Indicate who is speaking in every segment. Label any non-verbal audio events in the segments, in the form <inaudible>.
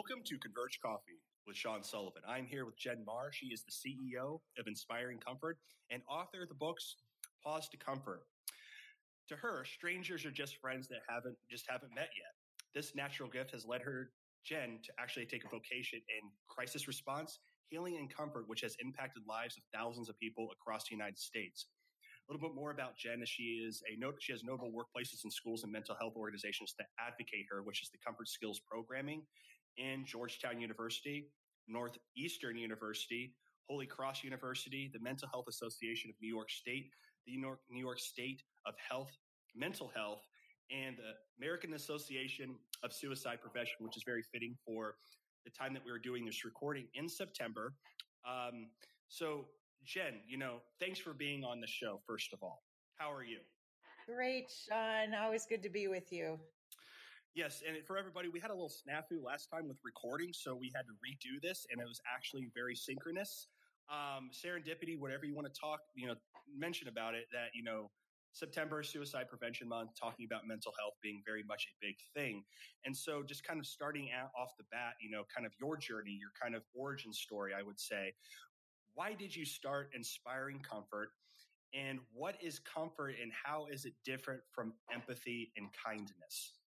Speaker 1: Welcome to Converge Coffee with Sean Sullivan. I'm here with Jen Marr. She is the CEO of Inspiring Comfort and author of the books Pause to Comfort. To her, strangers are just friends that haven't just haven't met yet. This natural gift has led her, Jen, to actually take a vocation in crisis response, healing, and comfort, which has impacted lives of thousands of people across the United States. A little bit more about Jen is she is a note she has notable workplaces and schools and mental health organizations that advocate her, which is the Comfort Skills Programming in Georgetown University, Northeastern University, Holy Cross University, the Mental Health Association of New York State, the New York, New York State of Health, Mental Health, and the American Association of Suicide Prevention, which is very fitting for the time that we were doing this recording in September. Um, so, Jen, you know, thanks for being on the show, first of all. How are you?
Speaker 2: Great, Sean. Always good to be with you.
Speaker 1: Yes, and for everybody, we had a little snafu last time with recording, so we had to redo this, and it was actually very synchronous. Um, serendipity, whatever you want to talk, you know, mention about it. That you know, September Suicide Prevention Month, talking about mental health being very much a big thing, and so just kind of starting out off the bat, you know, kind of your journey, your kind of origin story, I would say. Why did you start inspiring comfort? And what is comfort and how is it different from empathy and kindness?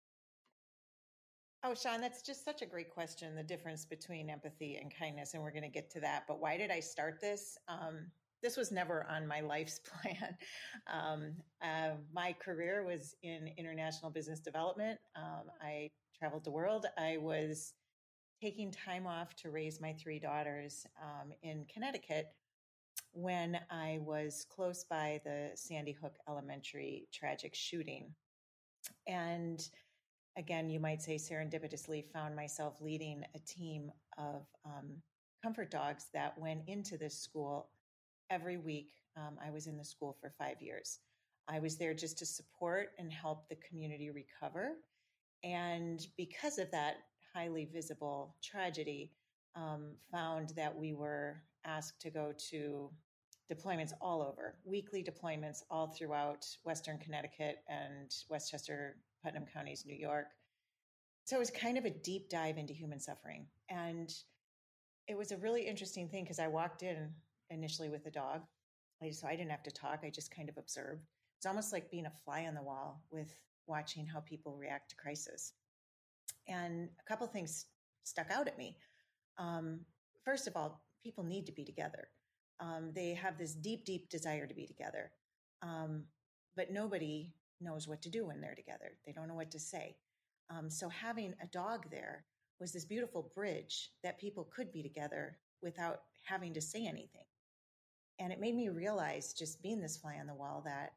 Speaker 2: Oh, Sean, that's just such a great question. The difference between empathy and kindness, and we're going to get to that. But why did I start this? Um, this was never on my life's <laughs> plan. Um, uh, my career was in international business development. Um, I traveled the world. I was taking time off to raise my three daughters um, in Connecticut when I was close by the Sandy Hook Elementary tragic shooting. And again, you might say serendipitously, found myself leading a team of um, comfort dogs that went into this school every week. Um, I was in the school for five years. I was there just to support and help the community recover. And because of that highly visible tragedy, um, found that we were asked to go to deployments all over, weekly deployments all throughout Western Connecticut and Westchester Putnam counties, New York. So it was kind of a deep dive into human suffering. And it was a really interesting thing because I walked in initially with a dog. So I didn't have to talk, I just kind of observed. It's almost like being a fly on the wall with watching how people react to crisis. And a couple things stuck out at me. Um, first of all, people need to be together. Um, they have this deep, deep desire to be together. Um, but nobody knows what to do when they're together. They don't know what to say. Um, so having a dog there was this beautiful bridge that people could be together without having to say anything. And it made me realize, just being this fly on the wall, that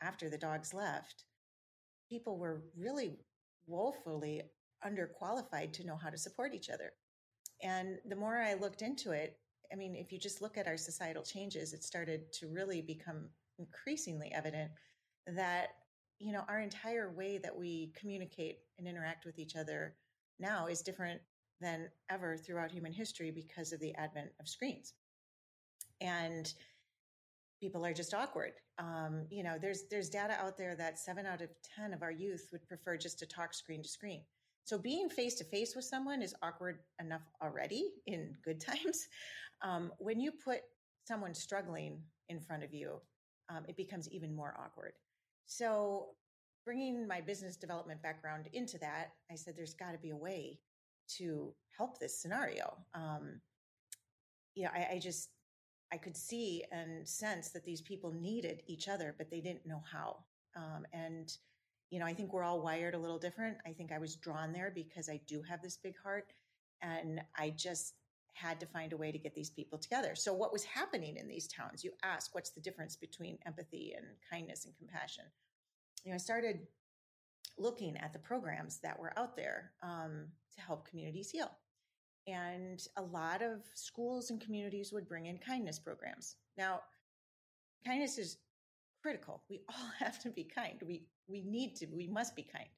Speaker 2: after the dogs left, people were really woefully underqualified to know how to support each other. And the more I looked into it, I mean, if you just look at our societal changes, it started to really become increasingly evident that you know, our entire way that we communicate and interact with each other now is different than ever throughout human history because of the advent of screens. And people are just awkward. Um, you know, there's there's data out there that seven out of ten of our youth would prefer just to talk screen to screen. So being face to face with someone is awkward enough already in good <laughs> times. Um, when you put someone struggling in front of you, um, it becomes even more awkward. So, bringing my business development background into that, I said there's got to be a way to help this scenario. Um, you know, I, I just I could see and sense that these people needed each other, but they didn't know how. Um, and you know, I think we're all wired a little different. I think I was drawn there because I do have this big heart, and I just had to find a way to get these people together. So, what was happening in these towns? You ask, what's the difference between empathy and kindness and compassion? You know, I started looking at the programs that were out there um, to help communities heal. And a lot of schools and communities would bring in kindness programs. Now, kindness is critical. We all <laughs> have to be kind. We we need to. We must be kind.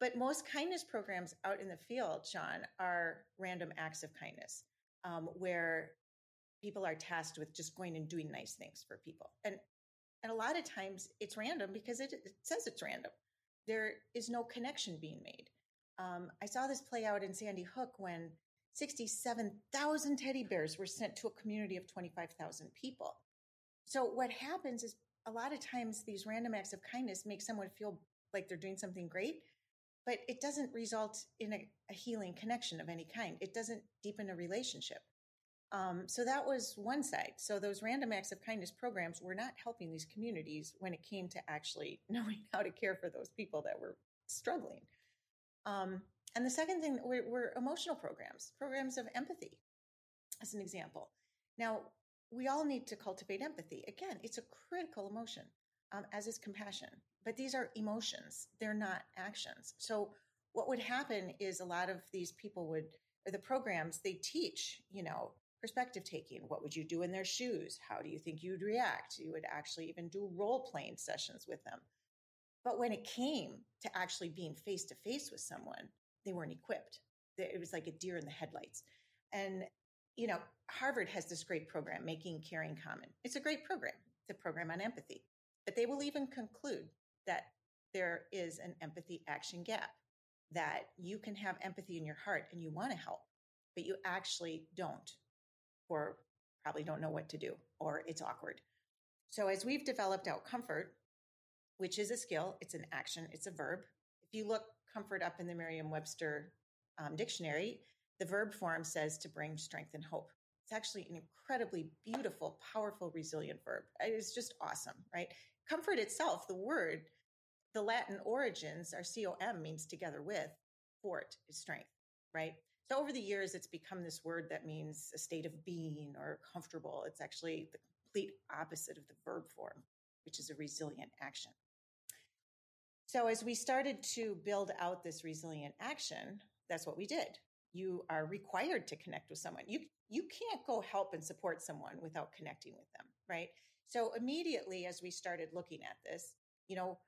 Speaker 2: But most kindness programs out in the field, Sean, are random acts of kindness um, where people are tasked with just going and doing nice things for people. And and a lot of times it's random because it, it says it's random. There is no connection being made. Um, I saw this play out in Sandy Hook when 67,000 teddy bears were sent to a community of 25,000 people. So what happens is a lot of times these random acts of kindness make someone feel like they're doing something great, but it doesn't result in a, a healing connection of any kind. It doesn't deepen a relationship. Um, so that was one side. So those random acts of kindness programs were not helping these communities when it came to actually <laughs> knowing how to care for those people that were struggling. Um, and the second thing were, were emotional programs, programs of empathy, as an example. Now, we all need to cultivate empathy. Again, it's a critical emotion, um, as is compassion. But these are emotions, they're not actions. So, what would happen is a lot of these people would, or the programs, they teach, you know, perspective taking. What would you do in their shoes? How do you think you'd react? You would actually even do role playing sessions with them. But when it came to actually being face to face with someone, they weren't equipped. It was like a deer in the headlights. And, you know, Harvard has this great program, Making Caring Common. It's a great program. It's a program on empathy. But they will even conclude that there is an empathy action gap, that you can have empathy in your heart and you want to help, but you actually don't, or probably don't know what to do, or it's awkward. So as we've developed out comfort, which is a skill, it's an action, it's a verb. If you look comfort up in the Merriam Webster um, dictionary, the verb form says to bring strength and hope. It's actually an incredibly beautiful, powerful, resilient verb. It's just awesome, right? Comfort itself, the word, the Latin origins are com means together with, fort is strength, right? So over the years, it's become this word that means a state of being or comfortable. It's actually the complete opposite of the verb form, which is a resilient action. So as we started to build out this resilient action, that's what we did. You are required to connect with someone. You you can't go help and support someone without connecting with them, right? So immediately as we started looking at this, you know,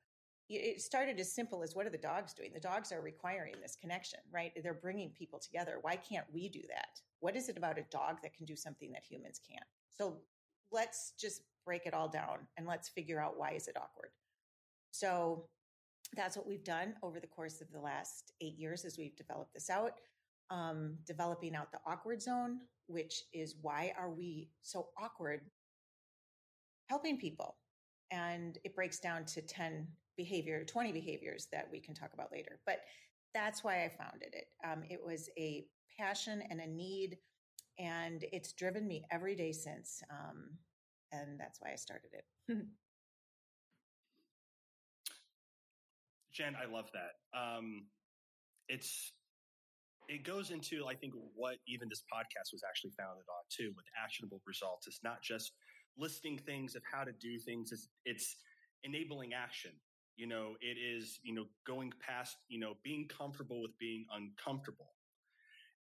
Speaker 2: it started as simple as what are the dogs doing? The dogs are requiring this connection, right? They're bringing people together. Why can't we do that? What is it about a dog that can do something that humans can't? So let's just break it all down and let's figure out why is it awkward. So that's what we've done over the course of the last eight years as we've developed this out um, developing out the awkward zone which is why are we so awkward helping people and it breaks down to 10 behavior 20 behaviors that we can talk about later but that's why i founded it um, it was a passion and a need and it's driven me every day since um, and that's why i started it <laughs>
Speaker 1: Jen, I love that. Um, it's it goes into I think what even this podcast was actually founded on too, with actionable results. It's not just listing things of how to do things. It's, it's enabling action. You know, it is you know going past you know being comfortable with being uncomfortable.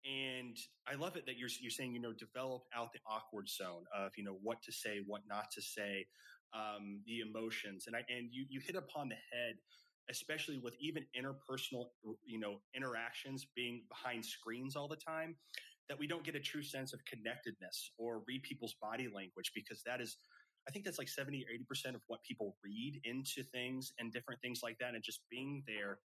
Speaker 1: And I love it that you're you're saying you know develop out the awkward zone of you know what to say, what not to say, um, the emotions, and I and you you hit upon the head especially with even interpersonal, you know, interactions being behind screens all the time, that we don't get a true sense of connectedness or read people's body language because that is, I think that's like 70 or 80% of what people read into things and different things like that. And just being there.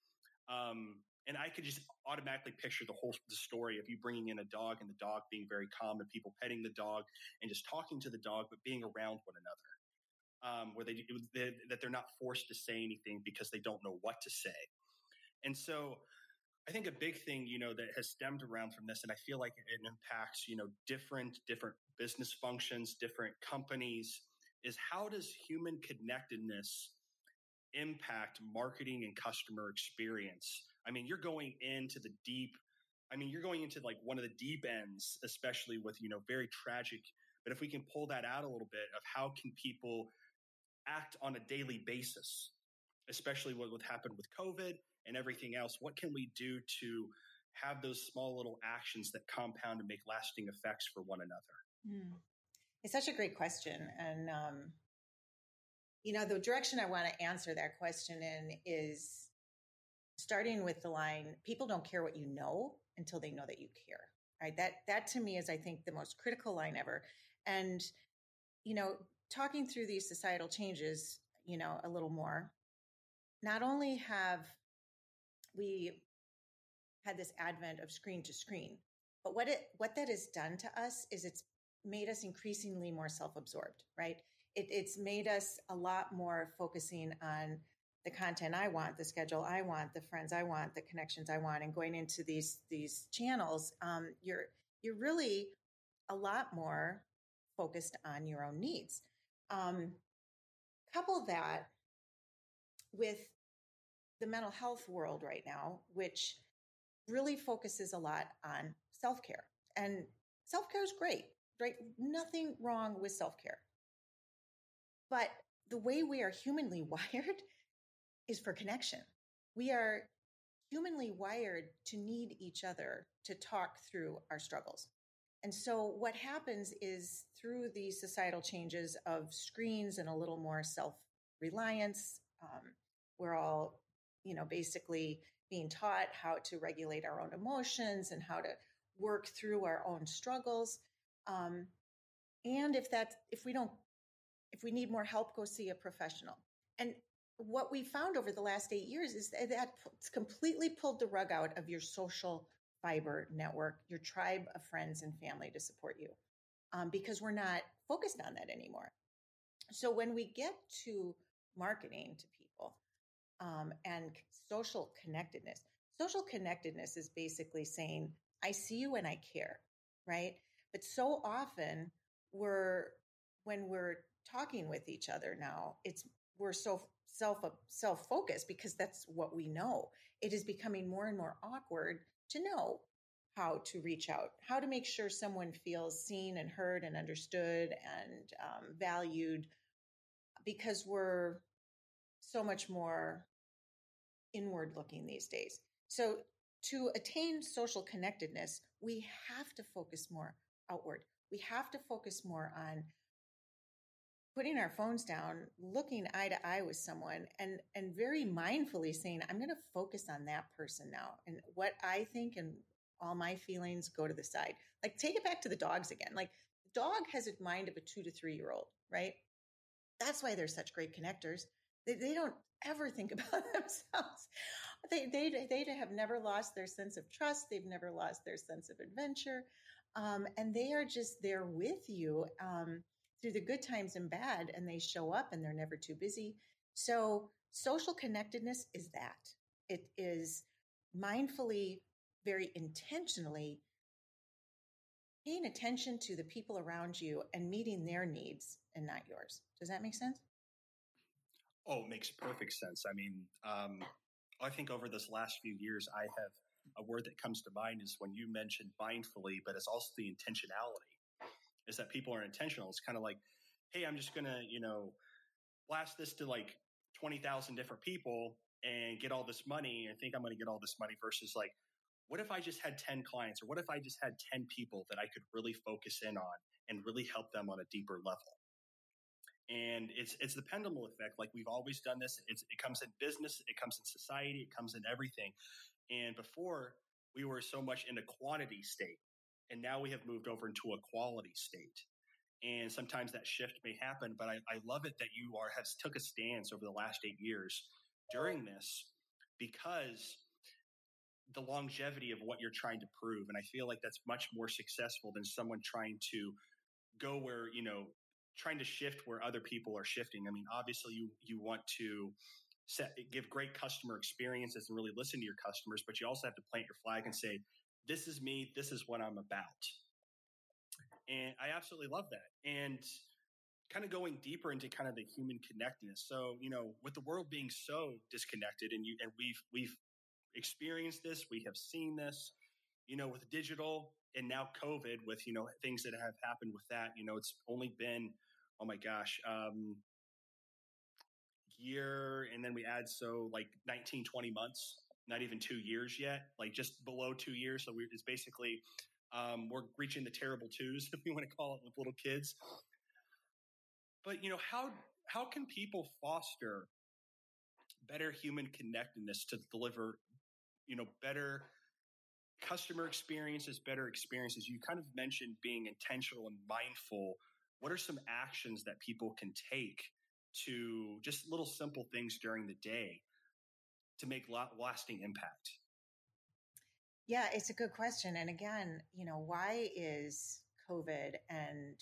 Speaker 1: Um, and I could just automatically picture the whole the story of you bringing in a dog and the dog being very calm and people petting the dog and just talking to the dog, but being around one another um, where they, they, that they're not forced to say anything because they don't know what to say. And so I think a big thing, you know, that has stemmed around from this, and I feel like it impacts, you know, different, different business functions, different companies, is how does human connectedness impact marketing and customer experience? I mean, you're going into the deep, I mean, you're going into like one of the deep ends, especially with, you know, very tragic. But if we can pull that out a little bit of how can people act on a daily basis, especially what, what happened with COVID and everything else? What can we do to have those small little actions that compound and make lasting effects for one another? Mm.
Speaker 2: It's such a great question. And, um, you know, the direction I want to answer that question in is starting with the line people don't care what you know until they know that you care right that that to me is i think the most critical line ever and you know talking through these societal changes, you know, a little more, not only have we had this advent of screen to screen. But what it what that has done to us is it's made us increasingly more self-absorbed, right? It, it's made us a lot more focusing on the content I want, the schedule I want, the friends I want, the connections I want, and going into these these channels, um, you're you're really a lot more focused on your own needs. Um, couple that with the mental health world right now, which really focuses a lot on self care. And self care is great, right? Nothing wrong with self care. But the way we are humanly <laughs> wired is for connection. We are humanly wired to need each other to talk through our struggles. And so what happens is through these societal changes of screens and a little more self reliance, um, we're all, you know, basically being taught how to regulate our own emotions and how to work through our own struggles. Um, and if that, if we don't, if we need more help, go see a professional. And what we found over the last eight years is that that's completely pulled the rug out of your social fiber network, your tribe of friends and family to support you, um, because we're not focused on that anymore. So when we get to marketing to um, and social connectedness, social connectedness is basically saying, I see you and I care, right? But so often we're, when we're talking with each other now, it's, we're so self, self focused because that's what we know. It is becoming more and more awkward to know how to reach out, how to make sure someone feels seen and heard and understood and um, valued because we're so much more inward looking these days. So, to attain social connectedness, we have to focus more outward. We have to focus more on putting our phones down, looking eye to eye with someone and and very mindfully saying, I'm going to focus on that person now and what I think and all my feelings go to the side. Like take it back to the dogs again. Like the dog has a mind of a 2 to 3 year old, right? That's why they're such great connectors. They, they don't ever think <laughs> about themselves. They, they, they have never lost their sense of trust. They've never lost their sense of adventure. Um, and they are just there with you um, through the good times and bad, and they show up and they're never too busy. So, social connectedness is that it is mindfully, very intentionally paying attention to the people around you and meeting their needs and not yours. Does that make sense?
Speaker 1: Oh, it makes perfect sense. I mean, um, I think over this last few years, I have a word that comes to mind is when you mentioned mindfully, but it's also the intentionality. Is that people are intentional? It's kind of like, hey, I'm just gonna, you know, blast this to like twenty thousand different people and get all this money and think I'm going to get all this money versus like, what if I just had 10 clients or what if I just had 10 people that I could really focus in on and really help them on a deeper level? And it's it's the pendulum effect. Like we've always done this. It's, it comes in business, it comes in society, it comes in everything. And before we were so much in a quantity state, and now we have moved over into a quality state. And sometimes that shift may happen, but I, I love it that you are have took a stance over the last eight years during this because the longevity of what you're trying to prove. And I feel like that's much more successful than someone trying to go where, you know, trying to shift where other people are shifting. I mean, obviously you you want to set give great customer experiences and really listen to your customers, but you also have to plant your flag and say, this is me, this is what I'm about. And I absolutely love that. And kind of going deeper into kind of the human connectedness. So, you know, with the world being so disconnected and you and we've we've experienced this, we have seen this, you know, with digital and now COVID with, you know, things that have happened with that, you know, it's only been, oh my gosh, um, year and then we add so like 19 20 months not even two years yet like just below two years so we, it's basically um, we're reaching the terrible twos <laughs> if you want to call it with little kids. But you know how how can people foster better human connectedness to deliver you know better customer experiences better experiences? You kind of mentioned being intentional and mindful what are some actions that people can take to just little simple things during the day to make lasting impact
Speaker 2: Yeah, it's a good question. And again, you know, why is COVID and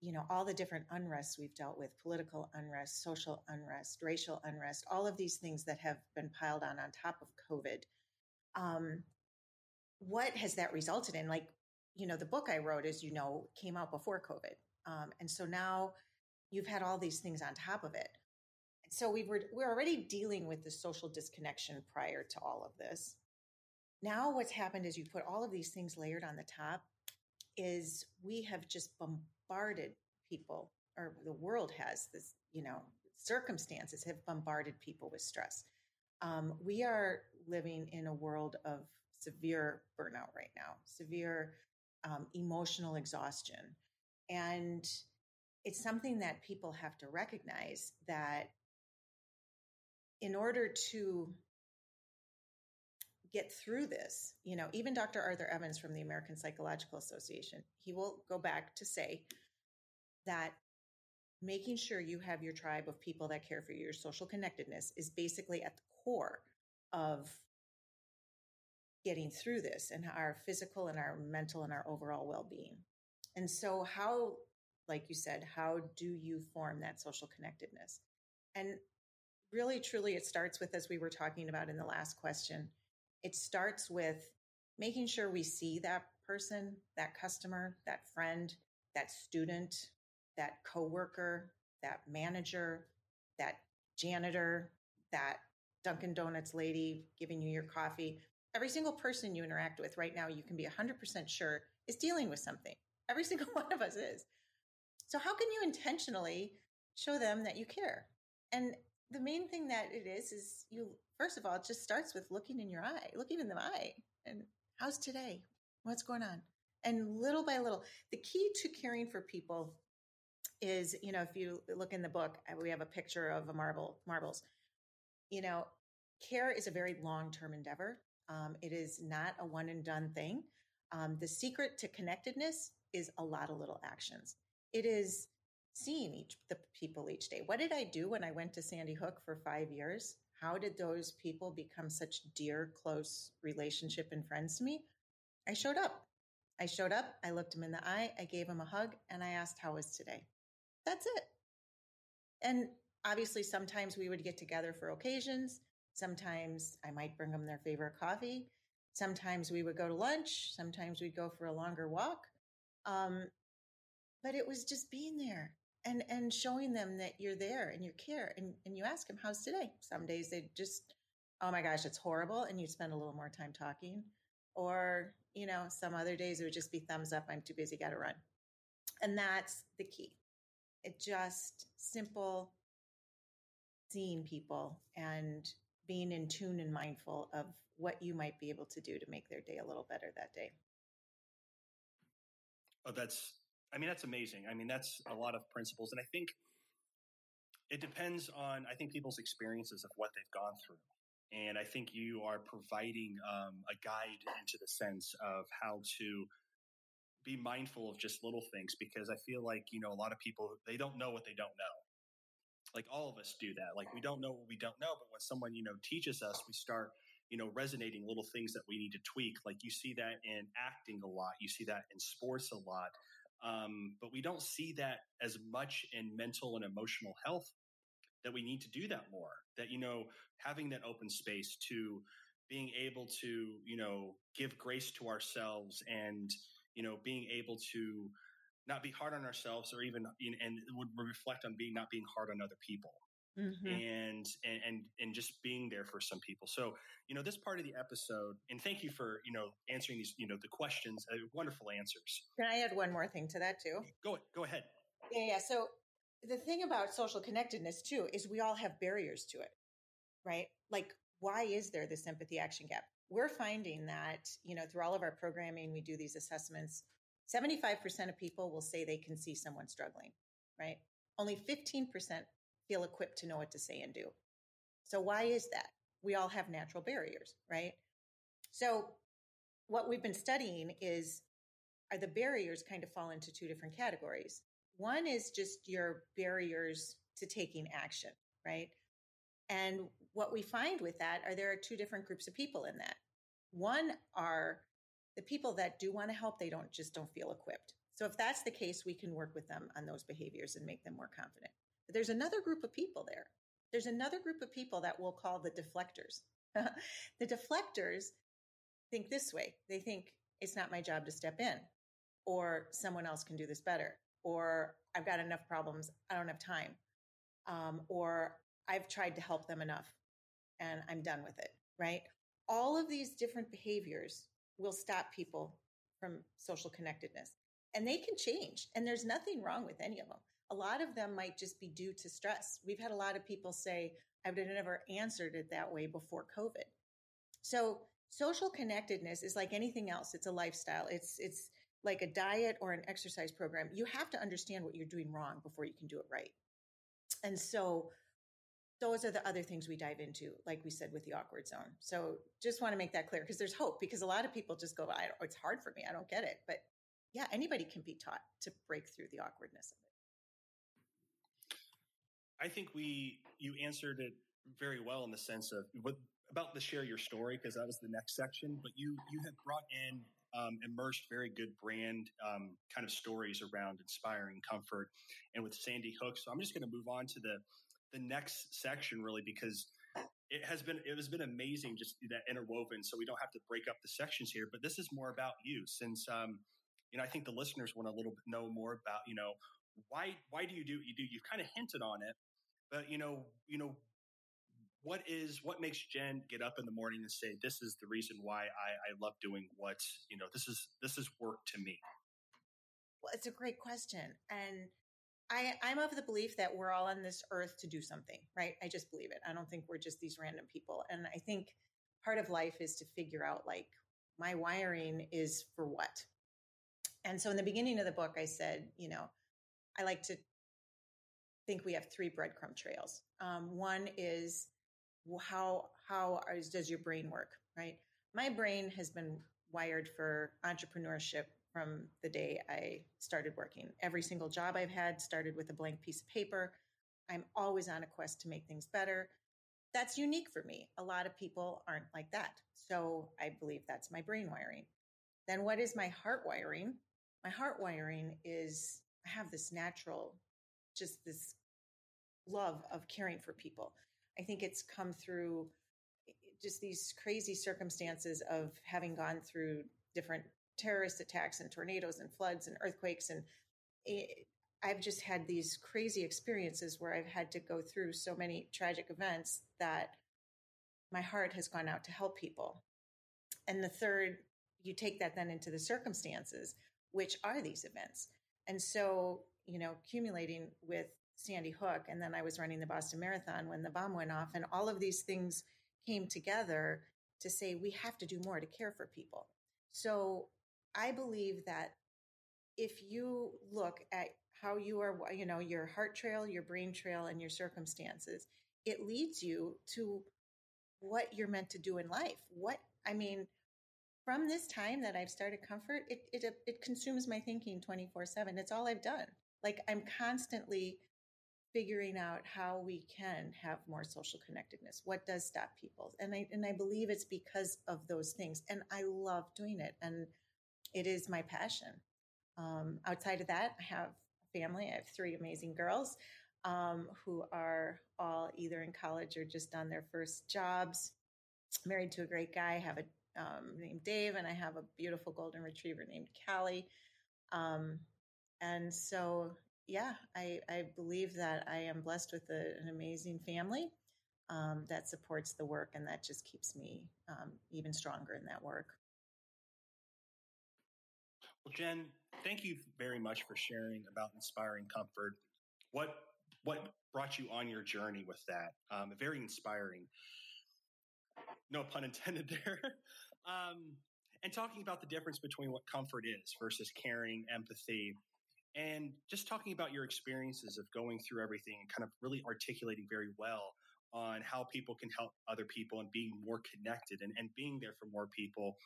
Speaker 2: you know all the different unrests we've dealt with political unrest social unrest racial unrest all of these things that have been piled on on top of covid um, what has that resulted in like you know the book i wrote as you know came out before covid um, and so now you've had all these things on top of it. So we were we're already dealing with the social disconnection prior to all of this. Now what's happened is you put all of these things layered on the top is we have just bombarded people or the world has this you know circumstances have bombarded people with stress. Um, we are living in a world of severe burnout right now severe um, emotional exhaustion and it's something that people have to recognize that in order to get through this, you know, even Dr. Arthur Evans from the American Psychological Association, he will go back to say that making sure you have your tribe of people that care for you, your social connectedness is basically at the core of getting through this and our physical and our mental and our overall well-being. And so how like you said, how do you form that social connectedness? And really truly it starts with as we were talking about in the last question, it starts with making sure we see that person, that customer, that friend, that student, that coworker, that manager, that janitor, that Dunkin' Donuts lady giving you your coffee. Every single person you interact with right now, you can be 100% sure is dealing with something. Every <laughs> single one of us is. So, how can you intentionally show them that you care? And the main thing that it is, is you, first of all, it just starts with looking in your eye, looking in the eye. And how's today? What's going on? And little by little, the key to caring for people is, you know, if you look in the book, uh, we have a picture of a marble, marbles. You know, care is a very long term endeavor. Um, it is not a one and done thing. Um, the secret to connectedness is a lot of little actions. It is seeing each the people each day. What did I do when I went to Sandy Hook for five years? How did those people become such dear, close relationship and friends to me? I showed up. I showed up. I looked him in the eye. I gave him a hug, and I asked, "How was today?" That's it. And obviously, sometimes we would get together for occasions. Sometimes I might bring them their favorite coffee. Sometimes we would go to lunch. Sometimes we'd go for a longer walk. Um, but it was just being there and and showing them that you're there and you care and, and you ask them how's today? Some days they just oh my gosh it's horrible and you spend a little more time talking. Or you know some other days it would just be thumbs up i'm too busy gotta run. And that's the key. It just simple seeing people and being in tune and mindful of what you might be able to do to make their day a little better that day
Speaker 1: oh that's I mean, that's amazing. I mean, that's a lot of principles. And I think it depends on, I think, people's experiences of what they've gone through. And I think you are providing um, a guide into the sense of how to be mindful of just little things because I feel like, you know, a lot of people, they don't know what they don't know. Like all of us do that. Like we don't know what we don't know, but when someone, you know, teaches us, we start, you know, resonating little things that we need to tweak. Like you see that in acting a lot. You see that in sports a lot. Um, but we don't see that as much in mental and emotional health that we need to do that more. That, you know, having that open space to being able to, you know, give grace to ourselves and, you know, being able to not be hard on ourselves or even, and would reflect on being, not being hard on other people mm-hmm. and, and and and just being there for some people. So you know, this part of the episode, and thank you for you know answering these you know the questions, uh, wonderful answers.
Speaker 2: Can I add one more thing to that too?
Speaker 1: Go go ahead.
Speaker 2: Yeah, yeah. So the thing about social connectedness too is we all have barriers to it, right? Like, why is there this empathy action gap? We're finding that you know through all of our programming, we do these assessments. 75% of people will say they can see someone struggling, right? Only 15% feel equipped to know what to say and do. So why is that? We all have natural barriers, right? So what we've been studying is are the barriers kind of fall into two different categories. One is just your barriers to taking action, right? And what we find with that are there are two different groups of people in that. One are the people that do want to help, they don't just don't feel equipped. So if that's the case, we can work with them on those behaviors and make them more confident. There's another group of people there. There's another group of people that we'll call the deflectors. <laughs> the deflectors think this way. They think it's not my job to step in or someone else can do this better or I've got enough problems. I don't have time. Um, or I've tried to help them enough and I'm done with it. Right. All of these different behaviors will stop people from social connectedness and they can change. And there's nothing wrong with any of them. A lot of them might just be due to stress. We've had a lot of people say, I would have never answered it that way before COVID. So social connectedness is like anything else. It's a lifestyle. It's, it's like a diet or an exercise program. You have to understand what you're doing wrong before you can do it right. And so those are the other things we dive into, like we said with the awkward zone. So just want to make that clear because there's hope because a lot of people just go, I it's hard for me. I don't get it. But yeah, anybody can be taught to break through the awkwardness of it.
Speaker 1: I think we, you answered it very well in the sense of what about the share your story because that was the next section. But you you have brought in um, immersed very good brand um, kind of stories around inspiring comfort, and with Sandy Hook. So I'm just going to move on to the the next section really because it has been it has been amazing just that interwoven. So we don't have to break up the sections here, but this is more about you since. Um, you know, I think the listeners want a little bit know more about, you know, why why do you do what you do? You've kind of hinted on it, but you know, you know, what is what makes Jen get up in the morning and say, "This is the reason why I, I love doing what you know. This is this is work to me."
Speaker 2: Well, it's a great question, and I I'm of the belief that we're all on this earth to do something, right? I just believe it. I don't think we're just these random people, and I think part of life is to figure out like my wiring is for what. And so in the beginning of the book, I said, you know, I like to think we have three breadcrumb trails. Um, one is how how does your brain work right? My brain has been wired for entrepreneurship from the day i started working. Every single job i've had started with a blank piece of paper. I'm always on a quest to make things better. That's unique for me. A lot of people aren't like that. So i believe that's my brain wiring. Then what is my heart wiring? My heart wiring is i have this natural just this love of caring for people I think it's come through eh, just these crazy circumstances of having gone through different terrorist attacks and tornadoes and floods and earthquakes. And it, I've just had these crazy experiences where I've had to go through so many tragic events that my heart has gone out to help people. And the third, you take that then into the circumstances, which are these events. And so, you know, accumulating with Sandy Hook, and then I was running the Boston Marathon when the bomb went off, and all of these things came together to say we have to do more to care for people. So I believe that if you look at how you are, you know, your heart trail, your brain trail, and your circumstances, it leads you to what you're meant to do in life. What, I mean, from this time that I've started comfort, it, it, it consumes my thinking 24 seven. It's all I've done. Like I'm constantly figuring out how we can have more social connectedness. What does stop people? And I and I believe it's because of those things. And I love doing it. And it is my passion. Um, outside of that, I have a family. I have three amazing girls um, who are all either in college or just done their first jobs. Married to a great guy. I have a um, named Dave, and I have a beautiful golden retriever named Callie. Um, and so yeah, I, I believe that I am blessed with a, an amazing family um, that supports the work, and that just keeps me um, even stronger in that work.
Speaker 1: Well, Jen, thank you very much for sharing about inspiring comfort. What what brought you on your journey with that? Um, very inspiring. No pun intended there. <laughs> um, and talking about the difference between what comfort is versus caring, empathy, and just talking about your experiences of going through everything and kind of really articulating very well on how people can help other people and being more connected and, and being there for more people.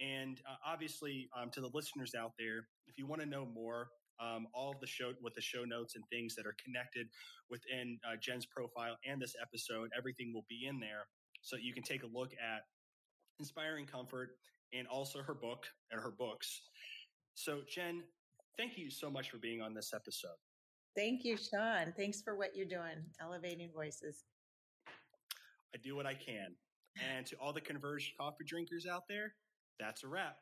Speaker 1: And uh, obviously, um, to the listeners out there, if you want to know more, um, all of the show with the show notes and things that are connected within uh, Jen's profile and this episode, everything will be in there. So you can take a look at Inspiring Comfort, and also her book and her books. So, Jen, thank you so much for being on this episode.
Speaker 2: Thank you, Sean. Thanks for what you're doing, elevating voices.
Speaker 1: I do what I can. And to all the converged coffee drinkers out there, that's a wrap.